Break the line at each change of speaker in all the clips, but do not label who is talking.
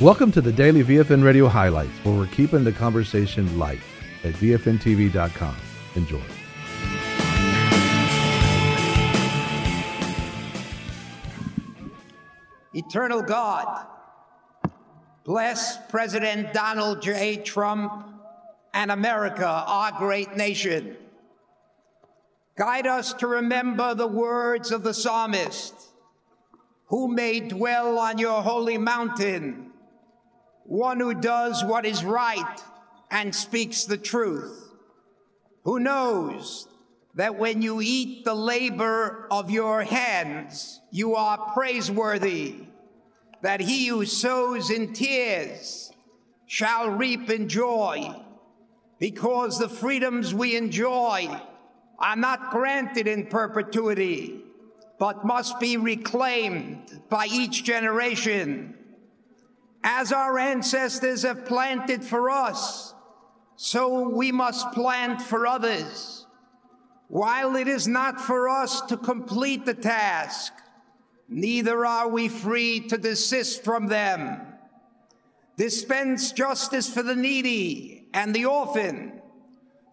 Welcome to the daily VFN Radio highlights, where we're keeping the conversation light at VFNTV.com. Enjoy.
Eternal God, bless President Donald J. Trump and America, our great nation. Guide us to remember the words of the psalmist who may dwell on your holy mountain, one who does what is right and speaks the truth, who knows that when you eat the labor of your hands, you are praiseworthy, that he who sows in tears shall reap in joy, because the freedoms we enjoy are not granted in perpetuity, but must be reclaimed by each generation. As our ancestors have planted for us, so we must plant for others while it is not for us to complete the task, neither are we free to desist from them. Dispense justice for the needy and the orphan,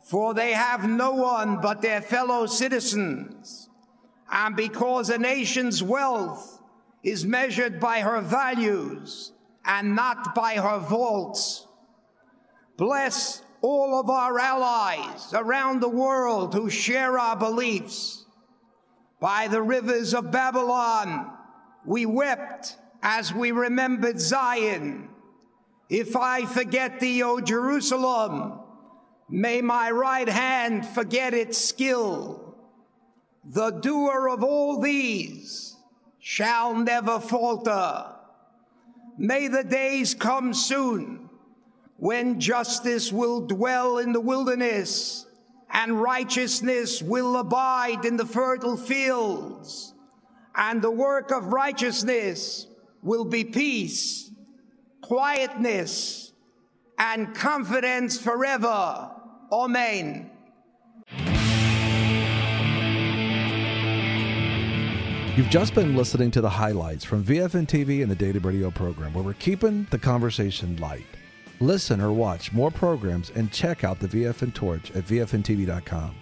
for they have no one but their fellow citizens. And because a nation's wealth is measured by her values and not by her vaults, bless all of our allies around the world who share our beliefs. By the rivers of Babylon, we wept as we remembered Zion. If I forget thee, O Jerusalem, may my right hand forget its skill. The doer of all these shall never falter. May the days come soon when justice will dwell in the wilderness and righteousness will abide in the fertile fields, and the work of righteousness will be peace, quietness, and confidence forever. Amen.
You've just been listening to the highlights from VFN TV and the Daily Radio program, where we're keeping the conversation light. Listen or watch more programs and check out the VFN Torch at VFNTV.com.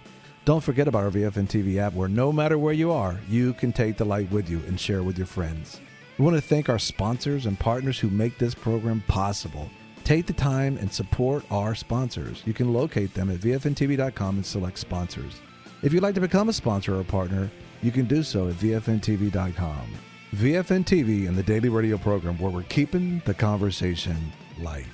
Don't forget about our VFN TV app where no matter where you are, you can take the light with you and share with your friends. We want to thank our sponsors and partners who make this program possible. Take the time and support our sponsors. You can locate them at VFNTV.com and select sponsors. If you'd like to become a sponsor or partner, you can do so at VFNTV.com. VFN TV and the daily radio program where we're keeping the conversation light.